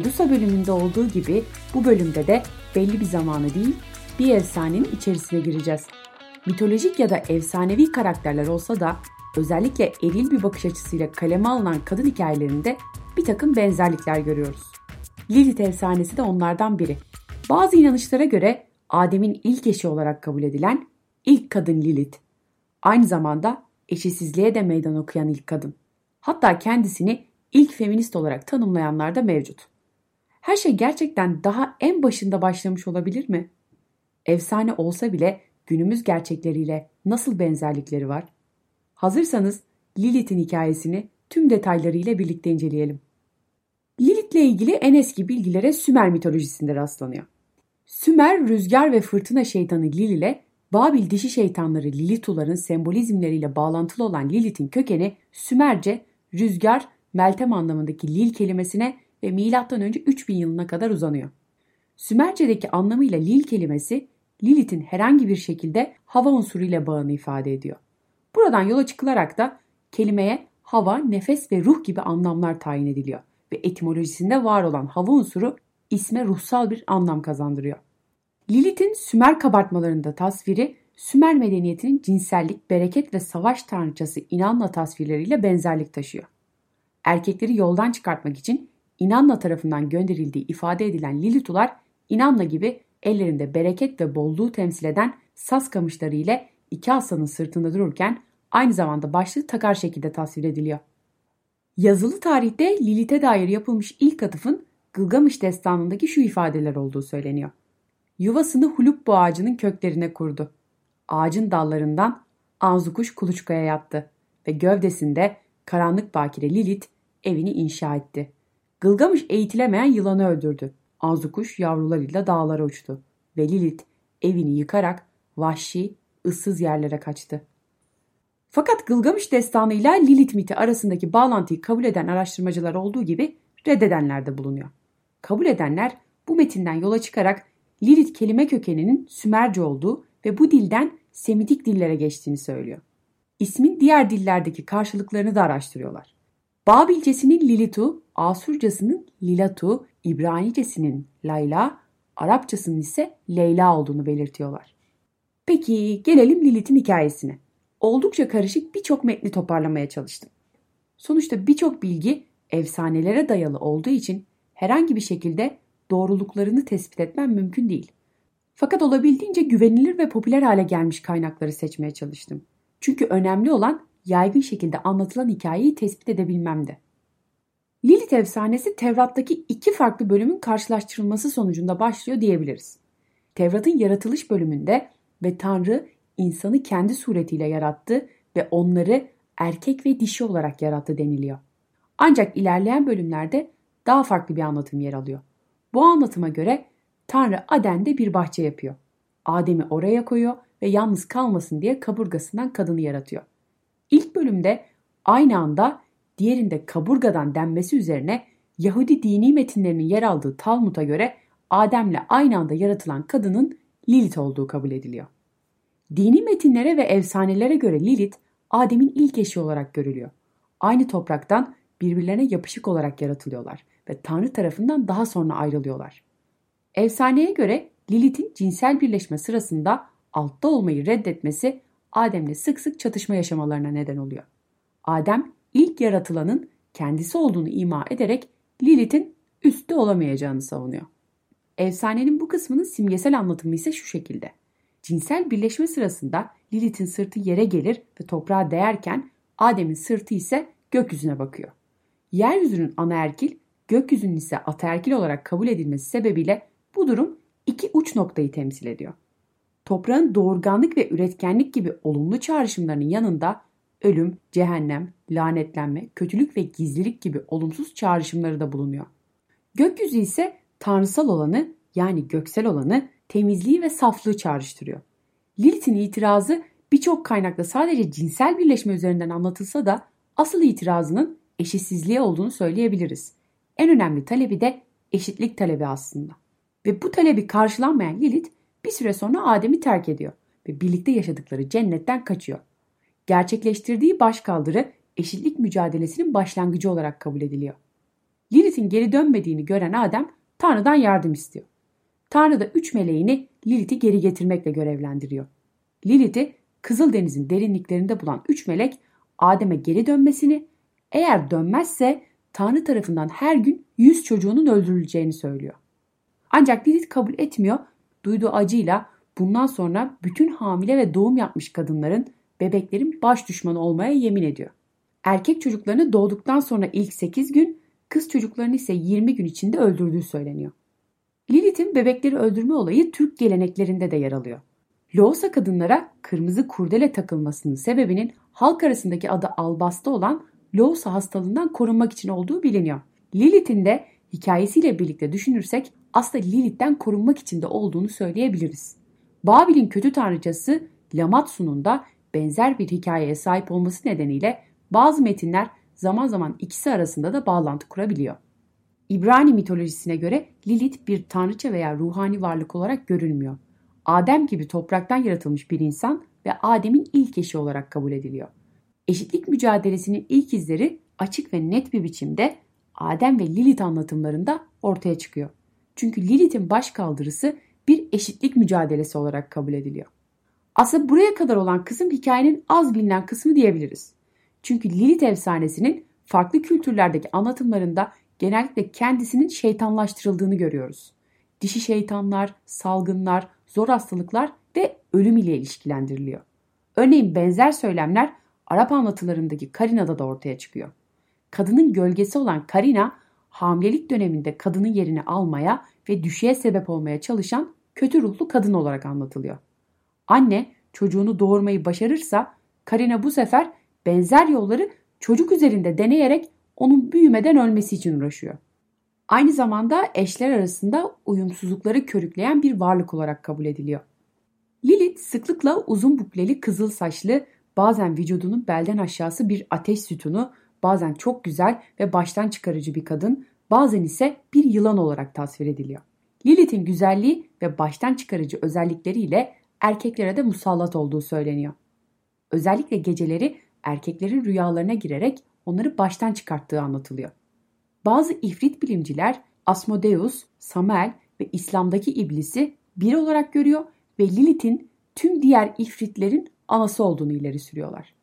Medusa bölümünde olduğu gibi bu bölümde de belli bir zamanı değil bir efsanenin içerisine gireceğiz. Mitolojik ya da efsanevi karakterler olsa da özellikle eril bir bakış açısıyla kaleme alınan kadın hikayelerinde bir takım benzerlikler görüyoruz. Lilith efsanesi de onlardan biri. Bazı inanışlara göre Adem'in ilk eşi olarak kabul edilen ilk kadın Lilith. Aynı zamanda eşitsizliğe de meydan okuyan ilk kadın. Hatta kendisini ilk feminist olarak tanımlayanlar da mevcut. Her şey gerçekten daha en başında başlamış olabilir mi? Efsane olsa bile günümüz gerçekleriyle nasıl benzerlikleri var? Hazırsanız Lilith'in hikayesini tüm detaylarıyla birlikte inceleyelim. Lilith'le ilgili en eski bilgilere Sümer mitolojisinde rastlanıyor. Sümer rüzgar ve fırtına şeytanı Lil ile Babil dişi şeytanları Lilituların sembolizmleriyle bağlantılı olan Lilith'in kökeni Sümerce rüzgar, meltem anlamındaki Lil kelimesine ve M.Ö. 3000 yılına kadar uzanıyor. Sümerce'deki anlamıyla Lil kelimesi Lilith'in herhangi bir şekilde hava unsuru ile bağını ifade ediyor. Buradan yola çıkılarak da kelimeye hava, nefes ve ruh gibi anlamlar tayin ediliyor ve etimolojisinde var olan hava unsuru isme ruhsal bir anlam kazandırıyor. Lilith'in Sümer kabartmalarında tasviri Sümer medeniyetinin cinsellik, bereket ve savaş tanrıçası İnanna tasvirleriyle benzerlik taşıyor. Erkekleri yoldan çıkartmak için İnanna tarafından gönderildiği ifade edilen Lilitular İnanna gibi ellerinde bereket ve bolluğu temsil eden saz kamışları ile iki aslanın sırtında dururken aynı zamanda başlığı takar şekilde tasvir ediliyor. Yazılı tarihte Lilith'e dair yapılmış ilk atıfın Gılgamış destanındaki şu ifadeler olduğu söyleniyor. Yuvasını hulupbu ağacının köklerine kurdu. Ağacın dallarından Anzukuş kuluçkaya yattı ve gövdesinde karanlık bakire Lilith evini inşa etti. Gılgamış eğitilemeyen yılanı öldürdü. Anzukuş yavrularıyla dağlara uçtu ve Lilith evini yıkarak vahşi, ıssız yerlere kaçtı. Fakat Gılgamış destanı ile Lilith miti arasındaki bağlantıyı kabul eden araştırmacılar olduğu gibi reddedenler de bulunuyor. Kabul edenler bu metinden yola çıkarak Lilith kelime kökeninin Sümerce olduğu ve bu dilden Semitik dillere geçtiğini söylüyor. İsmin diğer dillerdeki karşılıklarını da araştırıyorlar. Babilcesinin Lilitu, Asurcasının Lilatu, İbranicesinin Layla, Arapçasının ise Leyla olduğunu belirtiyorlar. Peki gelelim Lilith'in hikayesine. Oldukça karışık birçok metni toparlamaya çalıştım. Sonuçta birçok bilgi efsanelere dayalı olduğu için herhangi bir şekilde doğruluklarını tespit etmem mümkün değil. Fakat olabildiğince güvenilir ve popüler hale gelmiş kaynakları seçmeye çalıştım. Çünkü önemli olan yaygın şekilde anlatılan hikayeyi tespit edebilmemdi. Lilith efsanesi Tevrat'taki iki farklı bölümün karşılaştırılması sonucunda başlıyor diyebiliriz. Tevrat'ın yaratılış bölümünde ve Tanrı insanı kendi suretiyle yarattı ve onları erkek ve dişi olarak yarattı deniliyor. Ancak ilerleyen bölümlerde daha farklı bir anlatım yer alıyor. Bu anlatıma göre Tanrı Aden'de bir bahçe yapıyor. Adem'i oraya koyuyor ve yalnız kalmasın diye kaburgasından kadını yaratıyor. İlk bölümde aynı anda diğerinde kaburgadan denmesi üzerine Yahudi dini metinlerinin yer aldığı Talmud'a göre Adem'le aynı anda yaratılan kadının Lilith olduğu kabul ediliyor. Dini metinlere ve efsanelere göre Lilith Adem'in ilk eşi olarak görülüyor. Aynı topraktan birbirlerine yapışık olarak yaratılıyorlar ve Tanrı tarafından daha sonra ayrılıyorlar. Efsaneye göre Lilith'in cinsel birleşme sırasında altta olmayı reddetmesi Adem'le sık sık çatışma yaşamalarına neden oluyor. Adem ilk yaratılanın kendisi olduğunu ima ederek Lilith'in üstte olamayacağını savunuyor. Efsanenin bu kısmının simgesel anlatımı ise şu şekilde. Cinsel birleşme sırasında Lilith'in sırtı yere gelir ve toprağa değerken Adem'in sırtı ise gökyüzüne bakıyor. Yeryüzünün anaerkil, gökyüzünün ise ataerkil olarak kabul edilmesi sebebiyle bu durum iki uç noktayı temsil ediyor. Toprağın doğurganlık ve üretkenlik gibi olumlu çağrışımlarının yanında ölüm, cehennem, lanetlenme, kötülük ve gizlilik gibi olumsuz çağrışımları da bulunuyor. Gökyüzü ise tanrısal olanı yani göksel olanı temizliği ve saflığı çağrıştırıyor. Lilith'in itirazı birçok kaynakta sadece cinsel birleşme üzerinden anlatılsa da asıl itirazının eşitsizliğe olduğunu söyleyebiliriz. En önemli talebi de eşitlik talebi aslında. Ve bu talebi karşılanmayan Lilith bir süre sonra Adem'i terk ediyor ve birlikte yaşadıkları cennetten kaçıyor. Gerçekleştirdiği başkaldırı eşitlik mücadelesinin başlangıcı olarak kabul ediliyor. Lilith'in geri dönmediğini gören Adem Tanrı'dan yardım istiyor. Tanrı da üç meleğini Lilith'i geri getirmekle görevlendiriyor. Lilith'i Kızıldeniz'in derinliklerinde bulan üç melek Adem'e geri dönmesini, eğer dönmezse Tanrı tarafından her gün yüz çocuğunun öldürüleceğini söylüyor. Ancak Lilith kabul etmiyor, duyduğu acıyla bundan sonra bütün hamile ve doğum yapmış kadınların, bebeklerin baş düşmanı olmaya yemin ediyor. Erkek çocuklarını doğduktan sonra ilk 8 gün, kız çocuklarını ise 20 gün içinde öldürdüğü söyleniyor. Lilith'in bebekleri öldürme olayı Türk geleneklerinde de yer alıyor. Loğusa kadınlara kırmızı kurdele takılmasının sebebinin halk arasındaki adı albasta olan Loğusa hastalığından korunmak için olduğu biliniyor. Lilith'in de hikayesiyle birlikte düşünürsek aslında Lilith'ten korunmak için de olduğunu söyleyebiliriz. Babil'in kötü tanrıçası Lamatsu'nun da benzer bir hikayeye sahip olması nedeniyle bazı metinler zaman zaman ikisi arasında da bağlantı kurabiliyor. İbrani mitolojisine göre Lilith bir tanrıça veya ruhani varlık olarak görülmüyor. Adem gibi topraktan yaratılmış bir insan ve Adem'in ilk eşi olarak kabul ediliyor. Eşitlik mücadelesinin ilk izleri açık ve net bir biçimde Adem ve Lilith anlatımlarında ortaya çıkıyor. Çünkü Lilith'in baş kaldırısı bir eşitlik mücadelesi olarak kabul ediliyor. Aslında buraya kadar olan kısım hikayenin az bilinen kısmı diyebiliriz. Çünkü Lilith efsanesinin farklı kültürlerdeki anlatımlarında genellikle kendisinin şeytanlaştırıldığını görüyoruz. Dişi şeytanlar, salgınlar, zor hastalıklar ve ölüm ile ilişkilendiriliyor. Örneğin benzer söylemler Arap anlatılarındaki Karina'da da ortaya çıkıyor. Kadının gölgesi olan Karina, hamilelik döneminde kadının yerini almaya ve düşüğe sebep olmaya çalışan kötü ruhlu kadın olarak anlatılıyor. Anne çocuğunu doğurmayı başarırsa Karina bu sefer benzer yolları çocuk üzerinde deneyerek onun büyümeden ölmesi için uğraşıyor. Aynı zamanda eşler arasında uyumsuzlukları körükleyen bir varlık olarak kabul ediliyor. Lilith sıklıkla uzun bukleli kızıl saçlı, bazen vücudunun belden aşağısı bir ateş sütunu, bazen çok güzel ve baştan çıkarıcı bir kadın, bazen ise bir yılan olarak tasvir ediliyor. Lilith'in güzelliği ve baştan çıkarıcı özellikleriyle erkeklere de musallat olduğu söyleniyor. Özellikle geceleri erkeklerin rüyalarına girerek onları baştan çıkarttığı anlatılıyor. Bazı ifrit bilimciler Asmodeus, Samael ve İslam'daki iblisi bir olarak görüyor ve Lilith'in tüm diğer ifritlerin anası olduğunu ileri sürüyorlar.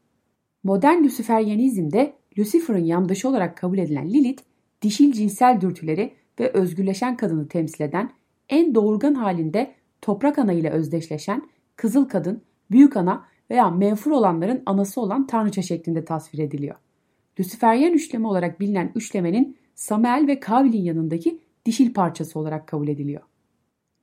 Modern Luciferyanizmde Lucifer'ın yandaşı olarak kabul edilen Lilith, dişil cinsel dürtüleri ve özgürleşen kadını temsil eden, en doğurgan halinde toprak ana ile özdeşleşen, kızıl kadın, büyük ana veya menfur olanların anası olan tanrıça şeklinde tasvir ediliyor. Luciferyen üçleme olarak bilinen üçlemenin Samael ve Kavil'in yanındaki dişil parçası olarak kabul ediliyor.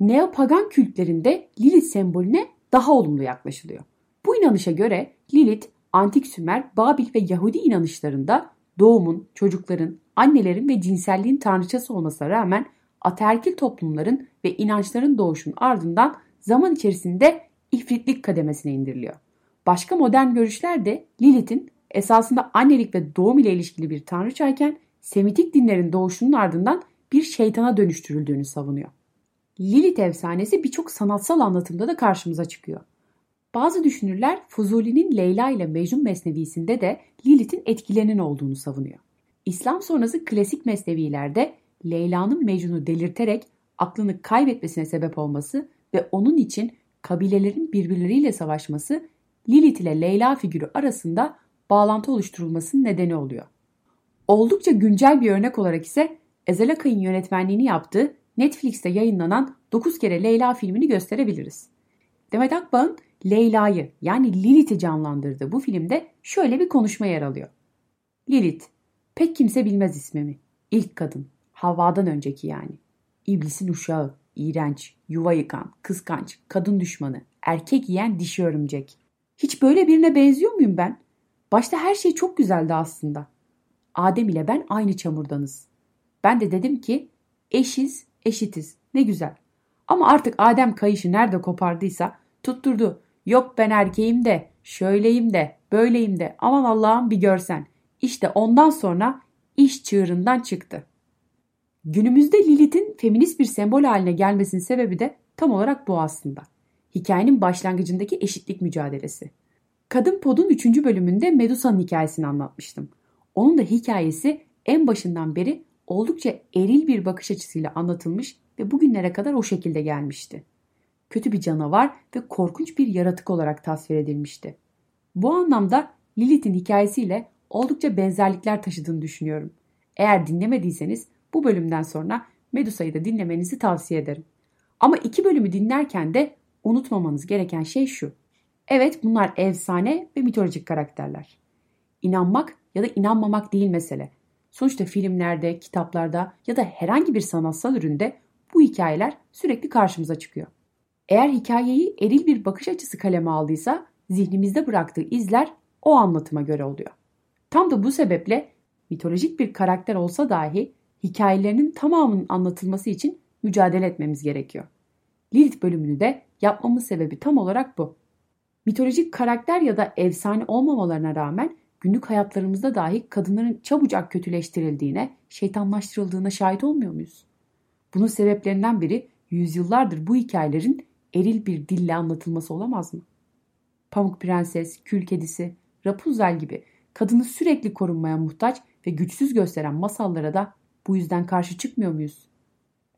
Neopagan kültlerinde Lilith sembolüne daha olumlu yaklaşılıyor. Bu inanışa göre Lilith, antik Sümer, Babil ve Yahudi inanışlarında doğumun, çocukların, annelerin ve cinselliğin tanrıçası olmasına rağmen ataerkil toplumların ve inançların doğuşunun ardından zaman içerisinde ifritlik kademesine indiriliyor. Başka modern görüşler de Lilith'in esasında annelik ve doğum ile ilişkili bir tanrıçayken Semitik dinlerin doğuşunun ardından bir şeytana dönüştürüldüğünü savunuyor. Lilith efsanesi birçok sanatsal anlatımda da karşımıza çıkıyor. Bazı düşünürler Fuzuli'nin Leyla ile Mecnun mesnevisinde de Lilith'in etkilerinin olduğunu savunuyor. İslam sonrası klasik mesnevilerde Leyla'nın Mecnun'u delirterek aklını kaybetmesine sebep olması ve onun için kabilelerin birbirleriyle savaşması Lilith ile Leyla figürü arasında bağlantı oluşturulmasının nedeni oluyor. Oldukça güncel bir örnek olarak ise Ezel Akay'ın yönetmenliğini yaptığı Netflix'te yayınlanan 9 kere Leyla filmini gösterebiliriz. Demet Akbağ'ın Leyla'yı yani Lilith'i canlandırdığı bu filmde şöyle bir konuşma yer alıyor. Lilith, pek kimse bilmez ismimi. İlk kadın, Havva'dan önceki yani. İblisin uşağı, iğrenç, yuva yıkan, kıskanç, kadın düşmanı, erkek yiyen dişi örümcek. Hiç böyle birine benziyor muyum ben? Başta her şey çok güzeldi aslında. Adem ile ben aynı çamurdanız. Ben de dedim ki eşiz, eşitiz. Ne güzel. Ama artık Adem kayışı nerede kopardıysa tutturdu. Yok ben erkeğim de, şöyleyim de, böyleyim de. Aman Allah'ım bir görsen. İşte ondan sonra iş çığırından çıktı. Günümüzde Lilith'in feminist bir sembol haline gelmesinin sebebi de tam olarak bu aslında. Hikayenin başlangıcındaki eşitlik mücadelesi. Kadın Pod'un 3. bölümünde Medusa'nın hikayesini anlatmıştım. Onun da hikayesi en başından beri oldukça eril bir bakış açısıyla anlatılmış ve bugünlere kadar o şekilde gelmişti. Kötü bir canavar ve korkunç bir yaratık olarak tasvir edilmişti. Bu anlamda Lilith'in hikayesiyle oldukça benzerlikler taşıdığını düşünüyorum. Eğer dinlemediyseniz bu bölümden sonra Medusa'yı da dinlemenizi tavsiye ederim. Ama iki bölümü dinlerken de unutmamanız gereken şey şu. Evet bunlar efsane ve mitolojik karakterler. İnanmak ya da inanmamak değil mesele. Sonuçta filmlerde, kitaplarda ya da herhangi bir sanatsal üründe bu hikayeler sürekli karşımıza çıkıyor. Eğer hikayeyi eril bir bakış açısı kaleme aldıysa zihnimizde bıraktığı izler o anlatıma göre oluyor. Tam da bu sebeple mitolojik bir karakter olsa dahi hikayelerinin tamamının anlatılması için mücadele etmemiz gerekiyor. Lilith bölümünü de yapmamın sebebi tam olarak bu. Mitolojik karakter ya da efsane olmamalarına rağmen günlük hayatlarımızda dahi kadınların çabucak kötüleştirildiğine, şeytanlaştırıldığına şahit olmuyor muyuz? Bunun sebeplerinden biri yüzyıllardır bu hikayelerin eril bir dille anlatılması olamaz mı? Pamuk Prenses, Kül Kedisi, Rapunzel gibi kadını sürekli korunmaya muhtaç ve güçsüz gösteren masallara da bu yüzden karşı çıkmıyor muyuz?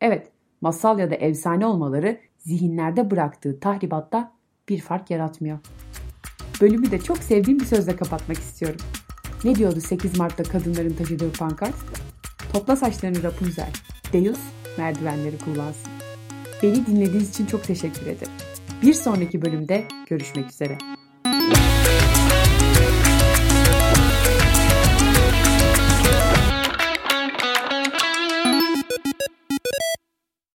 Evet, masal ya da efsane olmaları zihinlerde bıraktığı tahribatta bir fark yaratmıyor. Bölümü de çok sevdiğim bir sözle kapatmak istiyorum. Ne diyordu 8 Mart'ta kadınların taşıdığı pankart? Topla saçlarını Rapunzel. Deus merdivenleri kullansın. Beni dinlediğiniz için çok teşekkür ederim. Bir sonraki bölümde görüşmek üzere.